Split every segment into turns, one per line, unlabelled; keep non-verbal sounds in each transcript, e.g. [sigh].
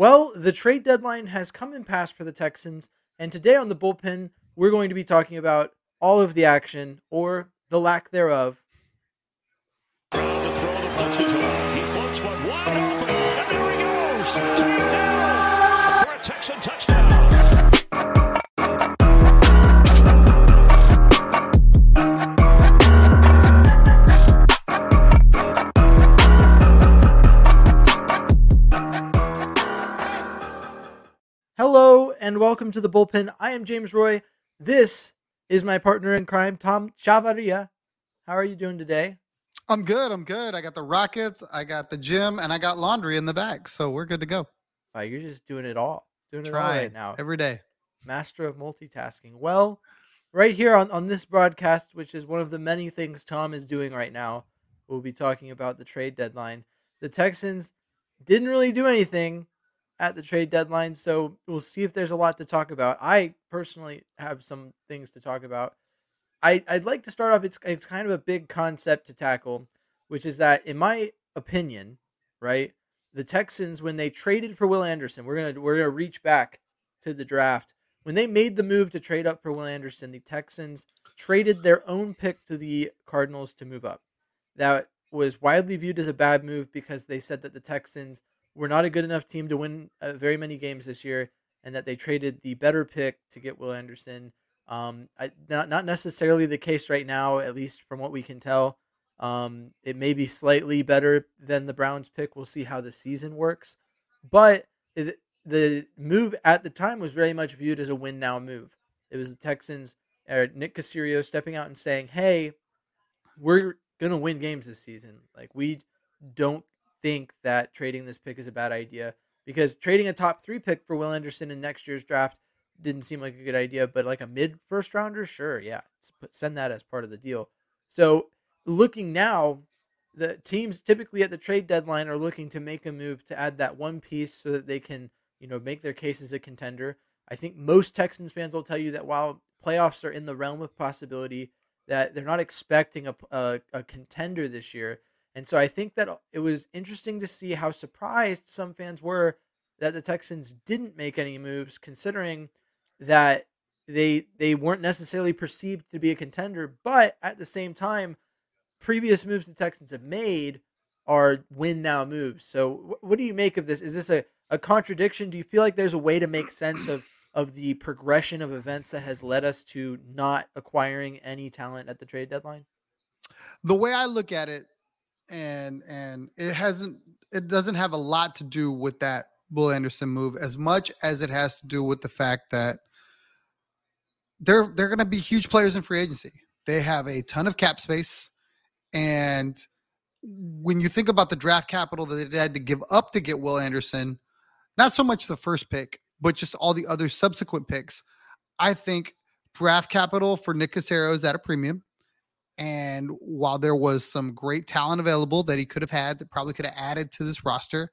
Well, the trade deadline has come and passed for the Texans, and today on the bullpen, we're going to be talking about all of the action or the lack thereof.
And
welcome to the bullpen. I am James Roy. This is my partner in crime, Tom Chavaria. How are you doing today?
I'm good. I'm good. I got the Rockets, I got the gym, and I got laundry in the back. So we're good to go.
Wow, you're just doing it all. Doing it all
Try
right now.
every day.
Master of multitasking. Well, right here on, on this broadcast, which is one of the many things Tom is doing right now, we'll be talking about the trade deadline. The Texans didn't really do anything at the trade deadline, so we'll see if there's a lot to talk about. I personally have some things to talk about. I, I'd like to start off. It's it's kind of a big concept to tackle, which is that, in my opinion, right, the Texans when they traded for Will Anderson, we're gonna we're gonna reach back to the draft when they made the move to trade up for Will Anderson. The Texans traded their own pick to the Cardinals to move up. That was widely viewed as a bad move because they said that the Texans were not a good enough team to win uh, very many games this year, and that they traded the better pick to get Will Anderson. Um, I, not not necessarily the case right now, at least from what we can tell. Um, it may be slightly better than the Browns pick. We'll see how the season works, but it, the move at the time was very much viewed as a win now move. It was the Texans, or Nick Caserio stepping out and saying, "Hey, we're gonna win games this season. Like we don't think that trading this pick is a bad idea because trading a top three pick for Will Anderson in next year's draft didn't seem like a good idea. But like a mid first rounder, sure, yeah, send that as part of the deal. So looking now, the teams typically at the trade deadline are looking to make a move to add that one piece so that they can you know make their case as a contender. I think most Texans fans will tell you that while playoffs are in the realm of possibility, that they're not expecting a, a, a contender this year. And so I think that uh, it was interesting to see how surprised some fans were that the Texans didn't make any moves, considering that they they weren't necessarily perceived to be a contender, but at the same time, previous moves the Texans have made are win now moves. So what do you make of this? Is this a, a contradiction? Do you feel like there's a way to make sense of of the progression of events that has led us to not acquiring any talent at the trade deadline?
The way I look at it, and and it hasn't it doesn't have a lot to do with that Will Anderson move as much as it has to do with the fact that they're they're gonna be huge players in free agency. They have a ton of cap space. And when you think about the draft capital that they had to give up to get Will Anderson, not so much the first pick, but just all the other subsequent picks, I think draft capital for Nick Caserio is at a premium. And while there was some great talent available that he could have had that probably could have added to this roster,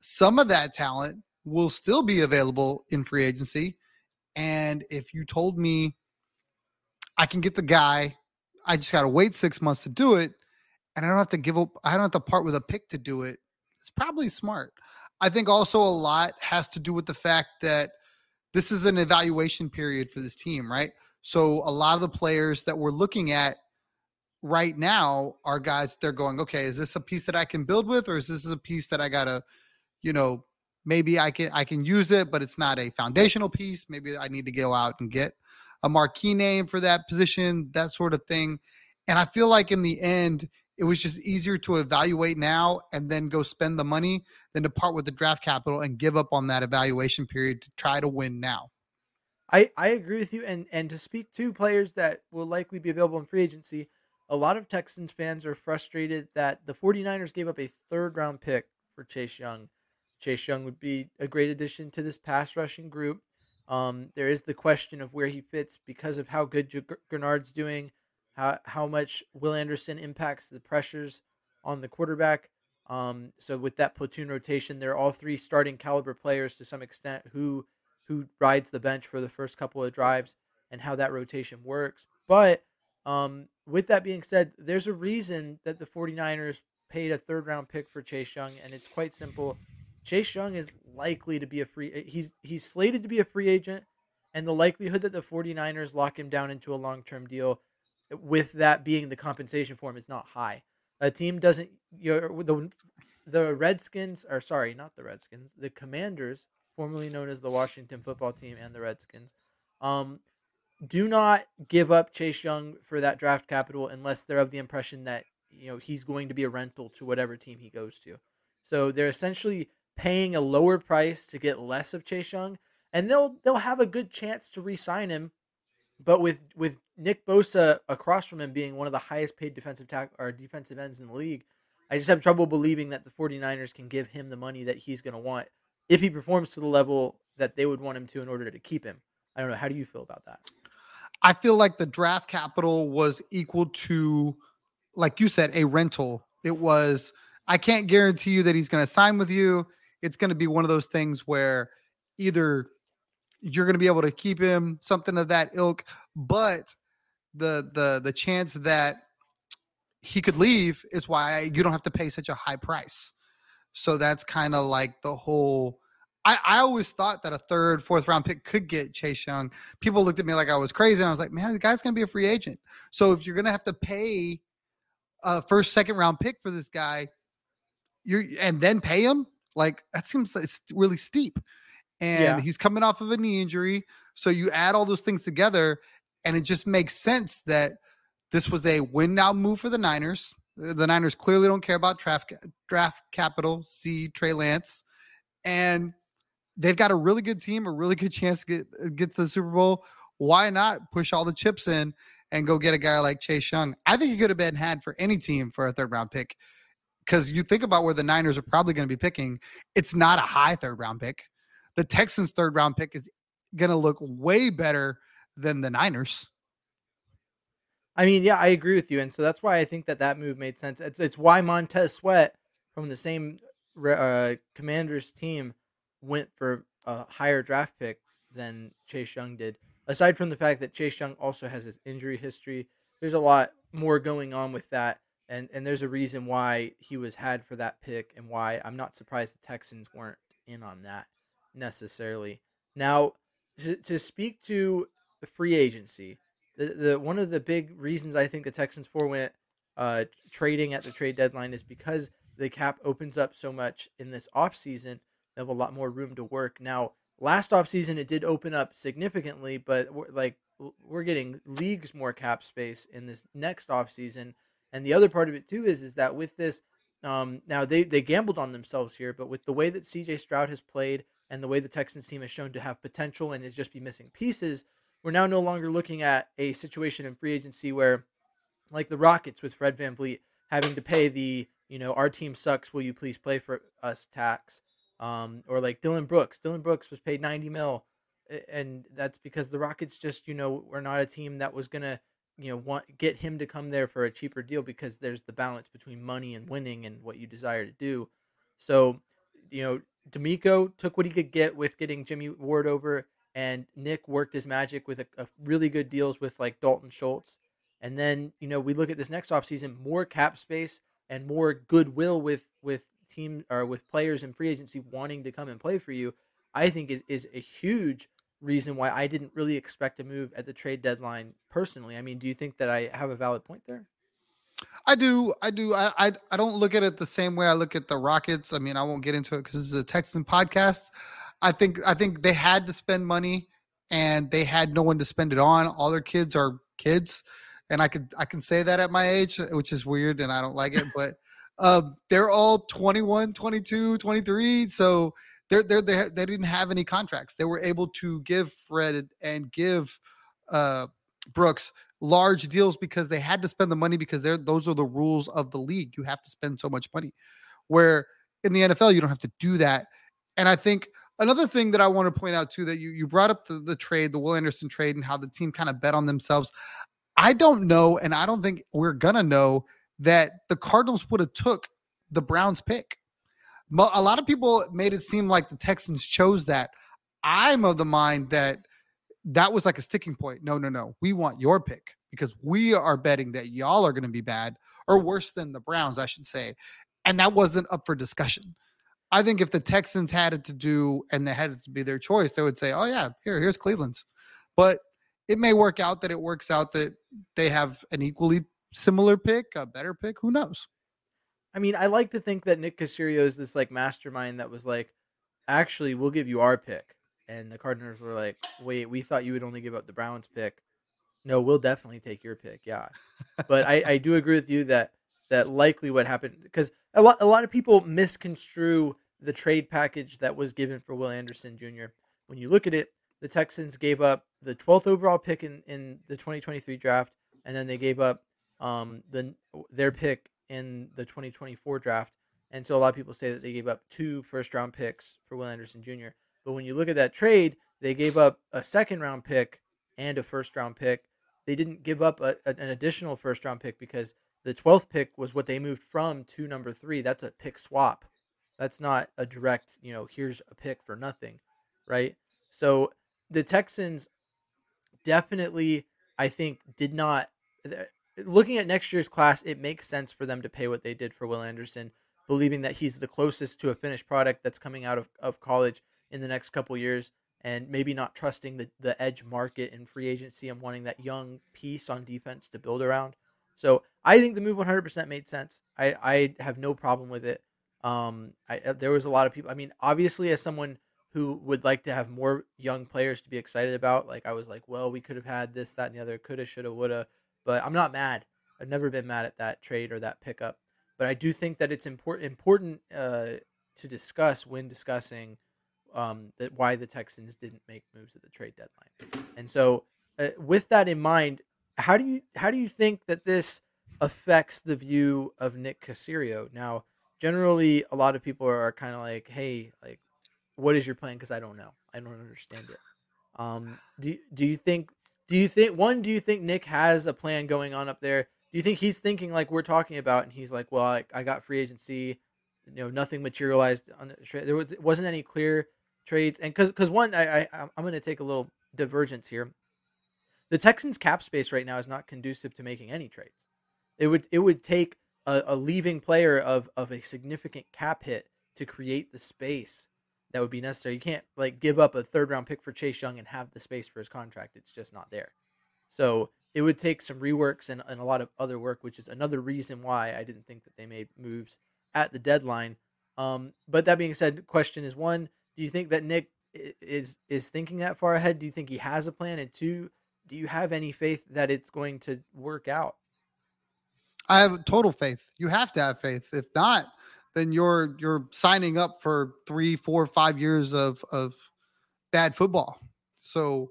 some of that talent will still be available in free agency. And if you told me I can get the guy, I just got to wait six months to do it, and I don't have to give up, I don't have to part with a pick to do it, it's probably smart. I think also a lot has to do with the fact that this is an evaluation period for this team, right? So a lot of the players that we're looking at right now are guys they're going, okay, is this a piece that I can build with, or is this a piece that I gotta, you know, maybe I can I can use it, but it's not a foundational piece. Maybe I need to go out and get a marquee name for that position, that sort of thing. And I feel like in the end, it was just easier to evaluate now and then go spend the money than to part with the draft capital and give up on that evaluation period to try to win now.
I, I agree with you. And, and to speak to players that will likely be available in free agency, a lot of Texans fans are frustrated that the 49ers gave up a third round pick for Chase Young. Chase Young would be a great addition to this pass rushing group. Um, there is the question of where he fits because of how good Gr- Greenard's doing, how, how much Will Anderson impacts the pressures on the quarterback. Um, so with that platoon rotation, they're all three starting caliber players to some extent who who rides the bench for the first couple of drives and how that rotation works. But um, with that being said, there's a reason that the 49ers paid a third round pick for Chase Young, and it's quite simple. Chase Young is likely to be a free he's he's slated to be a free agent and the likelihood that the 49ers lock him down into a long-term deal with that being the compensation for him is not high. A team doesn't you know the the Redskins are sorry, not the Redskins, the Commanders, formerly known as the Washington football team and the Redskins. Um do not give up Chase Young for that draft capital unless they're of the impression that you know he's going to be a rental to whatever team he goes to. So they're essentially paying a lower price to get less of Chase Young, and they'll they'll have a good chance to re-sign him. But with with Nick Bosa across from him being one of the highest paid defensive tack or defensive ends in the league, I just have trouble believing that the 49ers can give him the money that he's going to want if he performs to the level that they would want him to in order to keep him. I don't know. How do you feel about that?
I feel like the draft capital was equal to, like you said, a rental. It was, I can't guarantee you that he's going to sign with you. It's going to be one of those things where either you're going to be able to keep him, something of that ilk, but the the the chance that he could leave is why you don't have to pay such a high price. So that's kind of like the whole I, I always thought that a third, fourth round pick could get Chase Young. People looked at me like I was crazy, and I was like, man, the guy's going to be a free agent. So if you're going to have to pay a first, second round pick for this guy, you and then pay him, like that seems like it's really steep. And
Yeah.
he's coming off of a knee injury, so you add all those things together, and it just makes sense that this was a win now move for the Niners. The Niners clearly don't care about draft draft capital. See Trey Lance, and they've got a really good team, a really good chance to get uh, get to the Super Bowl. Why not push all the chips in and go get a guy like Chase Young? I think he could have been had for any team for a third round pick. Because you think about where the Niners are probably going to be picking, it's not a high third round pick. The Texans' third round pick is going to look way better than the Niners.
I mean, yeah, I agree with you, and so that's why I think that that move made sense. It's it's why Montez Sweat from the same uh, Commanders team went for a higher draft pick than Chase Young did. Aside from the fact that Chase Young also has his injury history, there's a lot more going on with that, and and there's a reason why he was had for that pick, and why I'm not surprised the Texans weren't in on that necessarily. Now, to, to speak to the free agency, the, the one of the big reasons I think the Texans forewent uh, trading at the trade deadline is because the cap opens up so much in this offseason. They have a lot more room to work. Now, last offseason, it did open up significantly, but we're, like we're getting leagues more cap space in this next offseason. And the other part of it too is is that with this, um, now they they gambled on themselves here, but with the way that C.J. Stroud has played and the way the Texans team has shown to have potential and is just be missing pieces, we're now no longer looking at a situation in free agency where, like the Rockets with Fred VanVleet, having to pay the, you know, our team sucks, will you please play for us tax? Um, or like Dillon Brooks. Dillon Brooks was paid 90 mil, and that's because the Rockets just, you know, were not a team that was going to, you know, want get him to come there for a cheaper deal because there's the balance between money and winning and what you desire to do. So, you know, DeMeco took what he could get with getting Jimmie Ward over, and Nick worked his magic with a, a really good deals with like Dalton Schultz. And then, you know, we look at this next offseason, more cap space and more goodwill with with team or with players in free agency wanting to come and play for you, I think is, is a huge reason why I didn't really expect a move at the trade deadline personally. I mean, do you think that I have a valid point there?
I do. I do. I, I I don't look at it the same way I look at the Rockets. I mean, I won't get into it because is a Texan podcast. I think I think they had to spend money and they had no one to spend it on. All their kids are kids. And I could I can say that at my age, which is weird and I don't like it, but um, they're all 21, 22, 23. So they're, they're, they they didn't have any contracts. They were able to give Fred and give uh, Brooks large deals because they had to spend the money because they're those are the rules of the league. You have to spend so much money. Where in the NFL you don't have to do that. And I think another thing that I want to point out too that you you brought up the, the trade, the Will Anderson trade, and how the team kind of bet on themselves. I don't know, and I don't think we're gonna know that the Cardinals would have took the Browns pick. A lot of people made it seem like the Texans chose that. I'm of the mind that that was like a sticking point. No, no, no. We want your pick because we are betting that y'all are going to be bad or worse than the Browns, I should say. And that wasn't up for discussion. I think if the Texans had it to do and they had it to be their choice, they would say, "Oh yeah, here, here's Cleveland's." But it may work out that it works out that they have an equally similar pick, a better pick. Who knows?
I mean, I like to think that Nick Caserio is this like mastermind that was like, actually, we'll give you our pick, and the Cardinals were like, wait, we thought you would only give up the Browns pick. No, we'll definitely take your pick. Yeah, but I, I do agree with you that that likely what happened because a lot a lot of people misconstrue the trade package that was given for Will Anderson Jr. When you look at it, the Texans gave up the 12th overall pick in, in the 2023 draft, and then they gave up um, the their pick in the 2024 draft. And so a lot of people say that they gave up two first round picks for Will Anderson Jr. But when you look at that trade, they gave up a second round pick and a first round pick. They didn't give up a, an additional first round pick because the 12th pick was what they moved from to number three. That's a pick swap. That's not a direct, you know, here's a pick for nothing, right? So the Texans definitely, I think, did not. Looking at next year's class, it makes sense for them to pay what they did for Will Anderson, believing that he's the closest to a finished product that's coming out of, of college in the next couple years, and maybe not trusting the, the edge market and free agency and wanting that young piece on defense to build around. So I think the move 100% made sense. I, I have no problem with it. Um, I, there was a lot of people. I mean, obviously, as someone who would like to have more young players to be excited about, like I was like, well, we could have had this, that, and the other, coulda, shoulda, woulda. But I'm not mad. I've never been mad at that trade or that pickup. But I do think that it's important important uh, to discuss when discussing um, that why the Texans didn't make moves at the trade deadline. And so, uh, with that in mind, how do you how do you think that this affects the view of Nick Caserio? Now, generally, a lot of people are, are kind of like, "Hey, like, what is your plan?" Because I don't know, I don't understand it. Um, do do you think do you think one? Do you think Nick has a plan going on up there? Do you think he's thinking like we're talking about, and he's like, "Well, I, I got free agency, you know, nothing materialized on the trade. There was wasn't any clear trades, and because because one, I, I I'm going to take a little divergence here. The Texans' cap space right now is not conducive to making any trades. It would it would take a, a leaving player of of a significant cap hit to create the space that would be necessary. You can't like give up a third round pick for Chase Young and have the space for his contract. It's just not there. So it would take some reworks and, and a lot of other work, which is another reason why I didn't think that they made moves at the deadline. Um, but that being said, question is one: Do you think that Nick is is thinking that far ahead? Do you think he has a plan? And two, do you have any faith that it's going to work out?
I have total faith. You have to have faith. If not, then you're you're signing up for three, four, five years of of bad football. So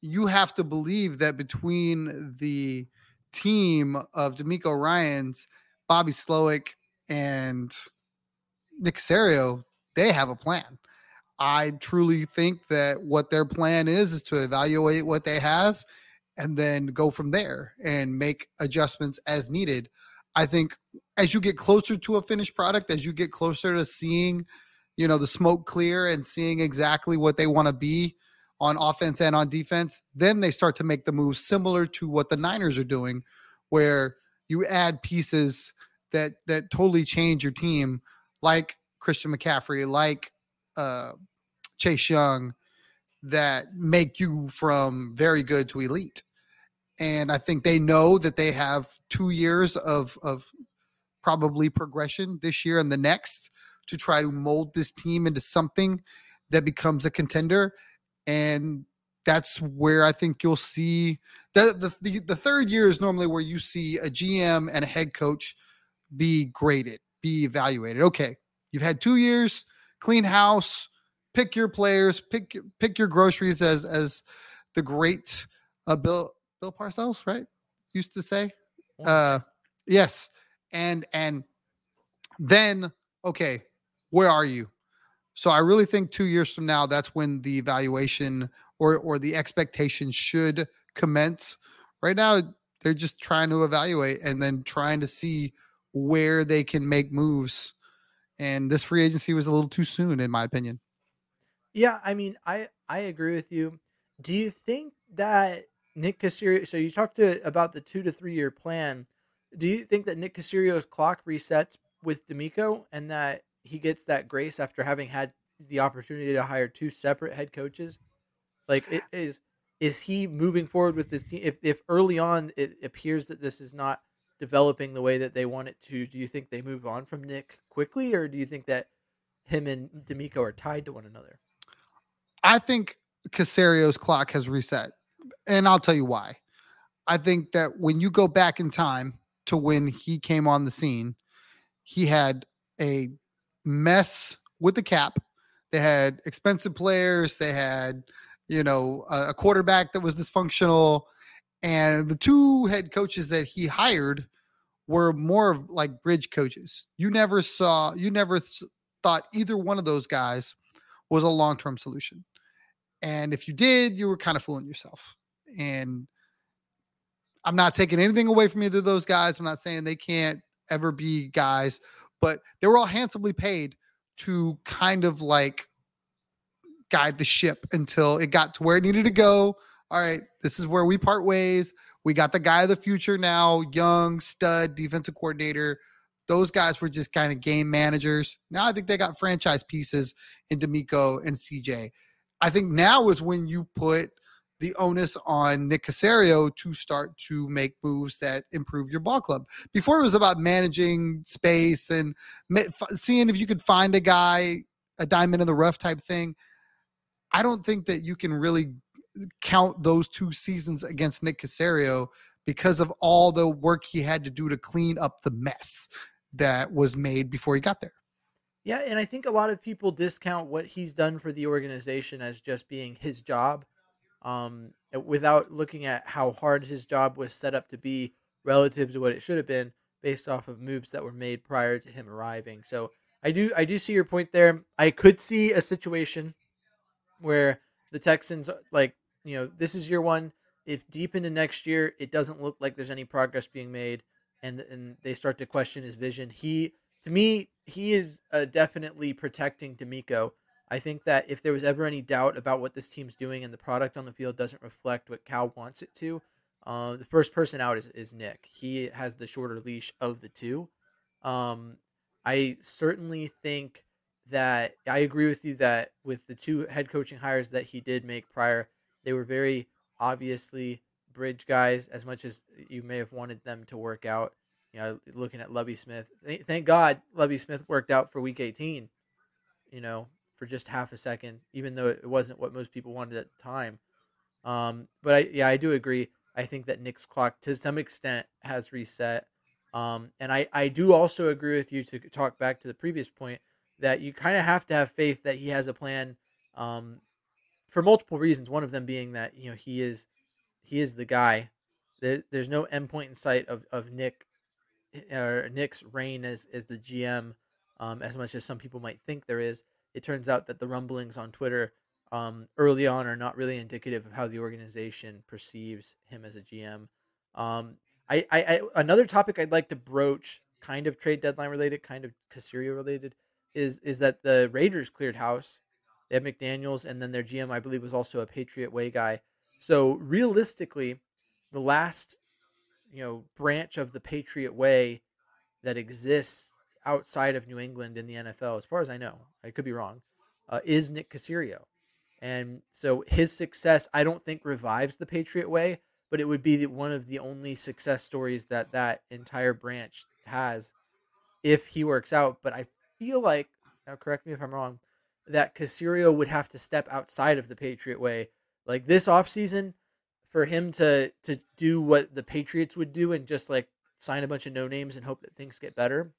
you have to believe that between the team of DeMeco Ryans, Bobby Slowik, and Nick Caserio, they have a plan. I truly think that what their plan is is to evaluate what they have and then go from there and make adjustments as needed. I think as you get closer to a finished product, as you get closer to seeing, you know, the smoke clear and seeing exactly what they want to be on offense and on defense, then they start to make the moves similar to what the Niners are doing, where you add pieces that that totally change your team, like Christian McCaffrey, like uh, Chase Young, that make you from very good to elite and I think they know that they have two years of of probably progression this year and the next to try to mold this team into something that becomes a contender, and that's where I think you'll see the the the, third year is normally where you see a GM and a head coach be graded, be evaluated. Okay, you've had two years, clean house, pick your players, pick pick your groceries as as the great uh, Bill Bill Parcells, right? Used to say. Uh yes. And and then okay, where are you? So I really think 2 years from now that's when the evaluation or or the expectation should commence. Right now they're just trying to evaluate and then trying to see where they can make moves. And this free agency was a little too soon in my opinion.
Yeah, I mean, I I agree with you. Do you think that Nick Caserio. So you talked to about the two to three year plan. Do you think that Nick Caserio's clock resets with DeMeco, and that he gets that grace after having had the opportunity to hire two separate head coaches? Like, it is is he moving forward with this team? If if early on it appears that this is not developing the way that they want it to, do you think they move on from Nick quickly, or do you think that him and DeMeco are tied to one another?
I think Caserio's clock has reset, and I'll tell you why. I think that when you go back in time to when he came on the scene, he had a mess with the cap. They had expensive players. They had, you know, a, quarterback that was dysfunctional. And the two head coaches that he hired were more of like bridge coaches. You never saw, you never th- thought either one of those guys was a long term solution. And if you did, you were kind of fooling yourself. And I'm not taking anything away from either of those guys. I'm not saying they can't ever be guys, but they were all handsomely paid to kind of like guide the ship until it got to where it needed to go. All right, this is where we part ways. We got the guy of the future now, young stud defensive coordinator. Those guys were just kind of game managers. Now I think they got franchise pieces in DeMeco and CJ. I think now is when you put the onus on Nick Caserio to start to make moves that improve your ball club. Before it was about managing space and seeing if you could find a guy, a diamond in the rough type thing. I don't think that you can really count those two seasons against Nick Caserio because of all the work he had to do to clean up the mess that was made before he got there.
Yeah, and I think a lot of people discount what he's done for the organization as just being his job, um, without looking at how hard his job was set up to be relative to what it should have been based off of moves that were made prior to him arriving. So I do I do see your point there. I could see a situation where the Texans like you know this is year one. If deep into next year it doesn't look like there's any progress being made, and and they start to question his vision, he to me he is uh, definitely protecting DeMeco. I think that if there was ever any doubt about what this team's doing and the product on the field doesn't reflect what Cal wants it to, uh, the first person out is, is Nick. He has the shorter leash of the two. Um, I certainly think that I agree with you that with the two head coaching hires that he did make prior, they were very obviously bridge guys as much as you may have wanted them to work out. You know, looking at Lovie Smith, thank, God Lovie Smith worked out for week 18, you know, for just half a second, even though it wasn't what most people wanted at the time. Um, but I, yeah, I do agree. I think that Nick's clock to some extent has reset. Um, and I, I do also agree with you to talk back to the previous point that you kind of have to have faith that he has a plan um, for multiple reasons. One of them being that you know he is he is the guy. There, there's no endpoint in sight of, of Nick or Nick's reign as as the GM, um, as much as some people might think there is. It turns out that the rumblings on Twitter um, early on are not really indicative of how the organization perceives him as a GM. Um, I, I, I another topic I'd like to broach, kind of trade deadline related, kind of Caserio related, is is that the Raiders cleared house. They have McDaniels, and then their GM, I believe, was also a Patriot Way guy. So realistically, the last you know branch of the Patriot Way that exists outside of New England in the NFL, as far as I know, I could be wrong, uh, is Nick Caserio. And so his success, I don't think revives the Patriot Way, but it would be the, one of the only success stories that that entire branch has if he works out. But I feel like, now correct me if I'm wrong, that Caserio would have to step outside of the Patriot Way. Like this offseason, for him to to do what the Patriots would do and just like sign a bunch of no names and hope that things get better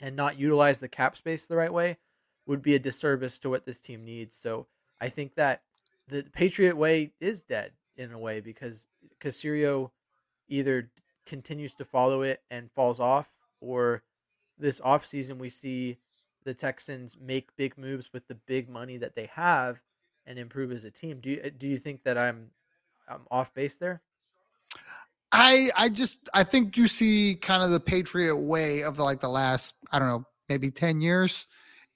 and not utilize the cap space the right way would be a disservice to what this team needs. So I think that the Patriot way is dead in a way because Caserio either continues to follow it and falls off or this offseason we see the Texans make big moves with the big money that they have and improve as a team. Do you do you think that I'm I'm off base there?
I I just I think you see kind of the Patriot way of the, like the last I don't know maybe ten years,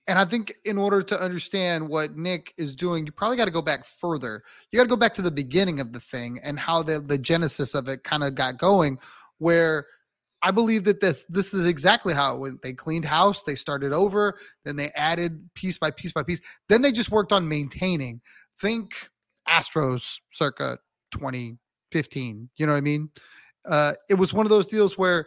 and I think in order to understand what Nick is doing, you probably got to go back further. You got to go back to the beginning of the thing and how the the genesis of it kind of got going, where I believe that this this is exactly how it went. They cleaned house, they started over, then they added piece by piece by piece. Then they just worked on maintaining. Think Astros circa 2015. You know what I mean? Uh, it was one of those deals where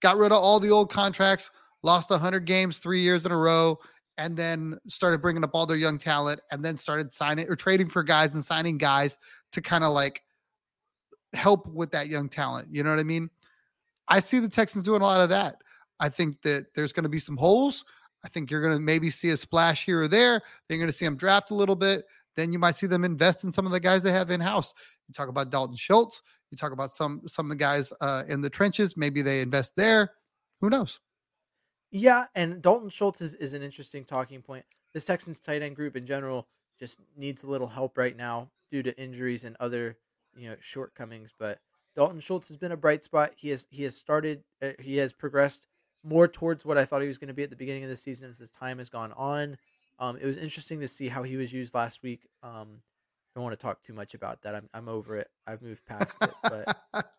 got rid of all the old contracts, lost 100 games three years in a row, and then started bringing up all their young talent, and then started signing or trading for guys and signing guys to kind of like help with that young talent. You know what I mean? I see the Texans doing a lot of that. I think that there's going to be some holes. I think you're going to maybe see a splash here or there. You're going to see them draft a little bit. Then you might see them invest in some of the guys they have in house. You talk about Dalton Schultz. You talk about some some of the guys uh, in the trenches. Maybe they invest there. Who knows?
Yeah, and Dalton Schultz is, is an interesting talking point. This Texans tight end group in general just needs a little help right now due to injuries and other you know shortcomings. But Dalton Schultz has been a bright spot. He has he has started uh, he has progressed more towards what I thought he was going to be at the beginning of the season as his time has gone on. Um, it was interesting to see how he was used last week. Um, I don't want to talk too much about that. I'm I'm over it. I've moved past it. But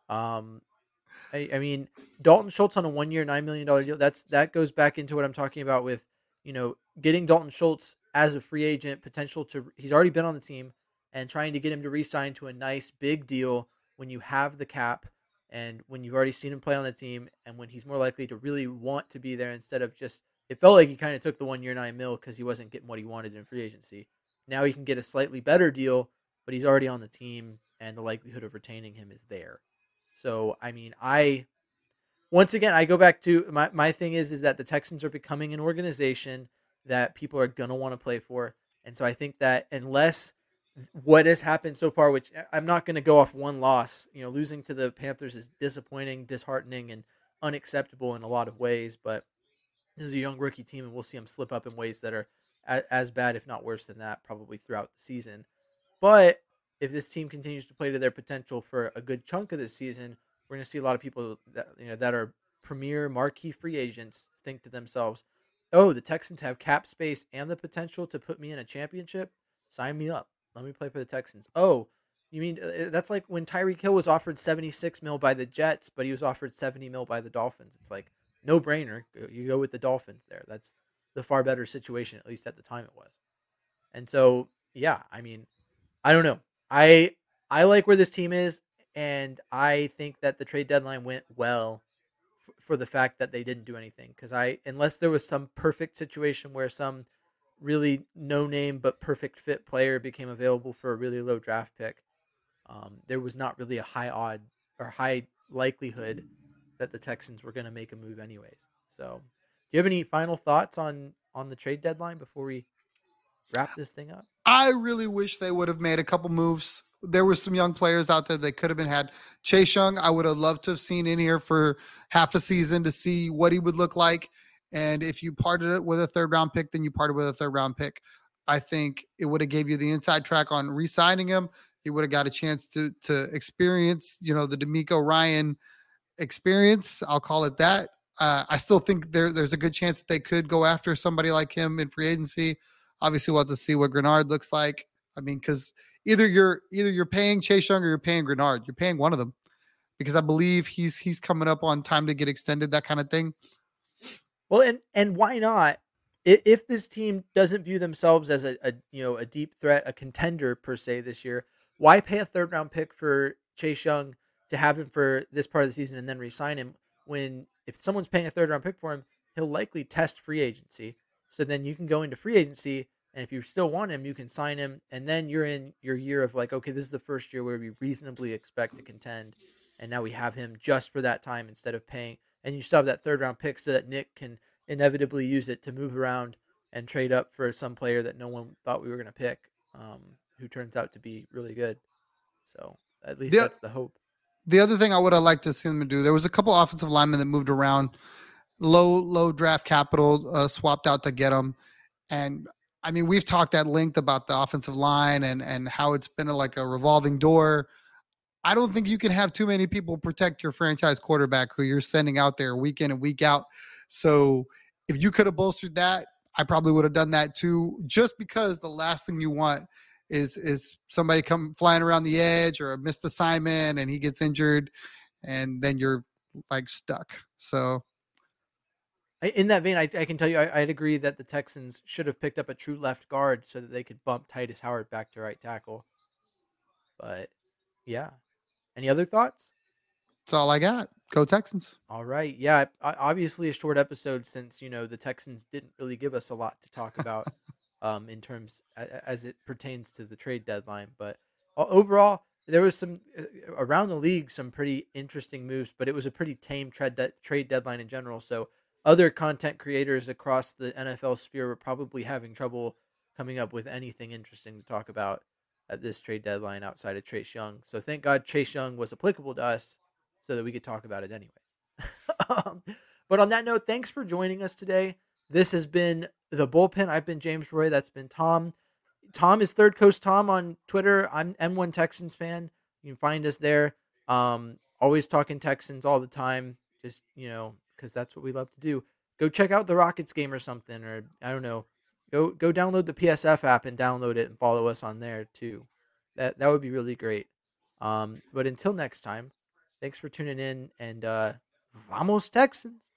[laughs] um, I, I mean, Dalton Schultz on a one year, nine million dollar deal. That's that goes back into what I'm talking about with you know getting Dalton Schultz as a free agent potential to. He's already been on the team and trying to get him to re-sign to a nice big deal when you have the cap and when you've already seen him play on the team and when he's more likely to really want to be there instead of just it felt like he kind of took the one year nine mil because he wasn't getting what he wanted in free agency. Now he can get a slightly better deal, but he's already on the team and the likelihood of retaining him is there. So I mean I once again I go back to my, my thing is is that the Texans are becoming an organization that people are gonna want to play for. And so I think that unless what has happened so far, which I'm not going to go off one loss. You know, losing to the Panthers is disappointing, disheartening, and unacceptable in a lot of ways. But this is a young rookie team, and we'll see them slip up in ways that are as bad, if not worse than that, probably throughout the season. But if this team continues to play to their potential for a good chunk of this season, we're going to see a lot of people that you know that are premier marquee free agents think to themselves, "Oh, the Texans have cap space and the potential to put me in a championship. Sign me up." Let me play for the Texans. Oh, you mean uh, that's like when Tyreek Hill was offered 76 mil by the Jets, but he was offered 70 mil by the Dolphins. It's like no brainer. You go with the Dolphins there. That's the far better situation, at least at the time it was. And so, yeah, I mean, I don't know. I I like where this team is, and I think that the trade deadline went well f- for the fact that they didn't do anything. Because I, unless there was some perfect situation where some really no name but perfect fit player became available for a really low draft pick, um, there was not really a high odd or high likelihood that the Texans were going to make a move anyways. So, do you have any final thoughts on on the trade deadline before we wrap this thing up?
I really wish they would have made a couple moves. There were some young players out there that could have been had. Chase Young, I would have loved to have seen in here for half a season to see what he would look like. And if you parted it with a third round pick, then you parted with a third round pick. I think it would have gave you the inside track on re-signing him. He would have got a chance to to experience, you know, the DeMeco Ryan experience. I'll call it that. Uh, I still think there there's a good chance that they could go after somebody like him in free agency. Obviously, we'll have to see what Greenard looks like. I mean, because either you're either you're paying Chase Young or you're paying Greenard. You're paying one of them because I believe he's he's coming up on time to get extended, that kind of thing.
Well, and and why not? If this team doesn't view themselves as a, a you know a deep threat, a contender per se this year, why pay a third round pick for Chase Young to have him for this part of the season and then resign him? When if someone's paying a third round pick for him, he'll likely test free agency. So then you can go into free agency, and if you still want him, you can sign him, and then you're in your year of like, okay, this is the first year where we reasonably expect to contend, and now we have him just for that time instead of paying and you still have that third round pick so that Nick can inevitably use it to move around and trade up for some player that no one thought we were going to pick, um, who turns out to be really good. So at least
The-
that's the hope.
The other thing I would have liked to see them do, there was a couple offensive linemen that moved around, low low draft capital uh, swapped out to get them, and I mean we've talked at length about the offensive line and and how it's been a, like a revolving door. I don't think you can have too many people protect your franchise quarterback who you're sending out there week in and week out. So if you could have bolstered that, I probably would have done that too. Just because the last thing you want is is somebody come flying around the edge or a missed assignment and he gets injured, and then you're like stuck. So
In that vein, I, I can tell you, I, I'd agree that the Texans should have picked up a true left guard so that they could bump Tytus Howard back to right tackle. But yeah, any other thoughts?
that's all I got. Go Texans.
All right, yeah, obviously a short episode since you know the Texans didn't really give us a lot to talk about, um, in terms as it pertains to the trade deadline. But overall, there was some uh, around the league some pretty interesting moves, but it was a pretty tame trade de- trade deadline in general. So other content creators across the NFL sphere were probably having trouble coming up with anything interesting to talk about at this trade deadline outside of Chase Young. So thank God Chase Young was applicable to us so that we could talk about it anyways. [laughs] um, but on that note, thanks for joining us today. This has been the bullpen. I've been James Roy. That's been Tom. Tom is Third Coast Tom on Twitter. I'm M1 Texans fan. You can find us there. Um, always talking Texans all the time. Just you know, because that's what we love to do. Go check out the Rockets game or something, or I don't know. Go go download the PSF app and download it and follow us on there too. That that would be really great. Um, but until next time, thanks for tuning in and uh, vamos Texans.